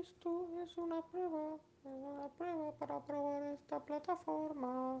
Esto es una prueba, es una prueba para probar esta plataforma.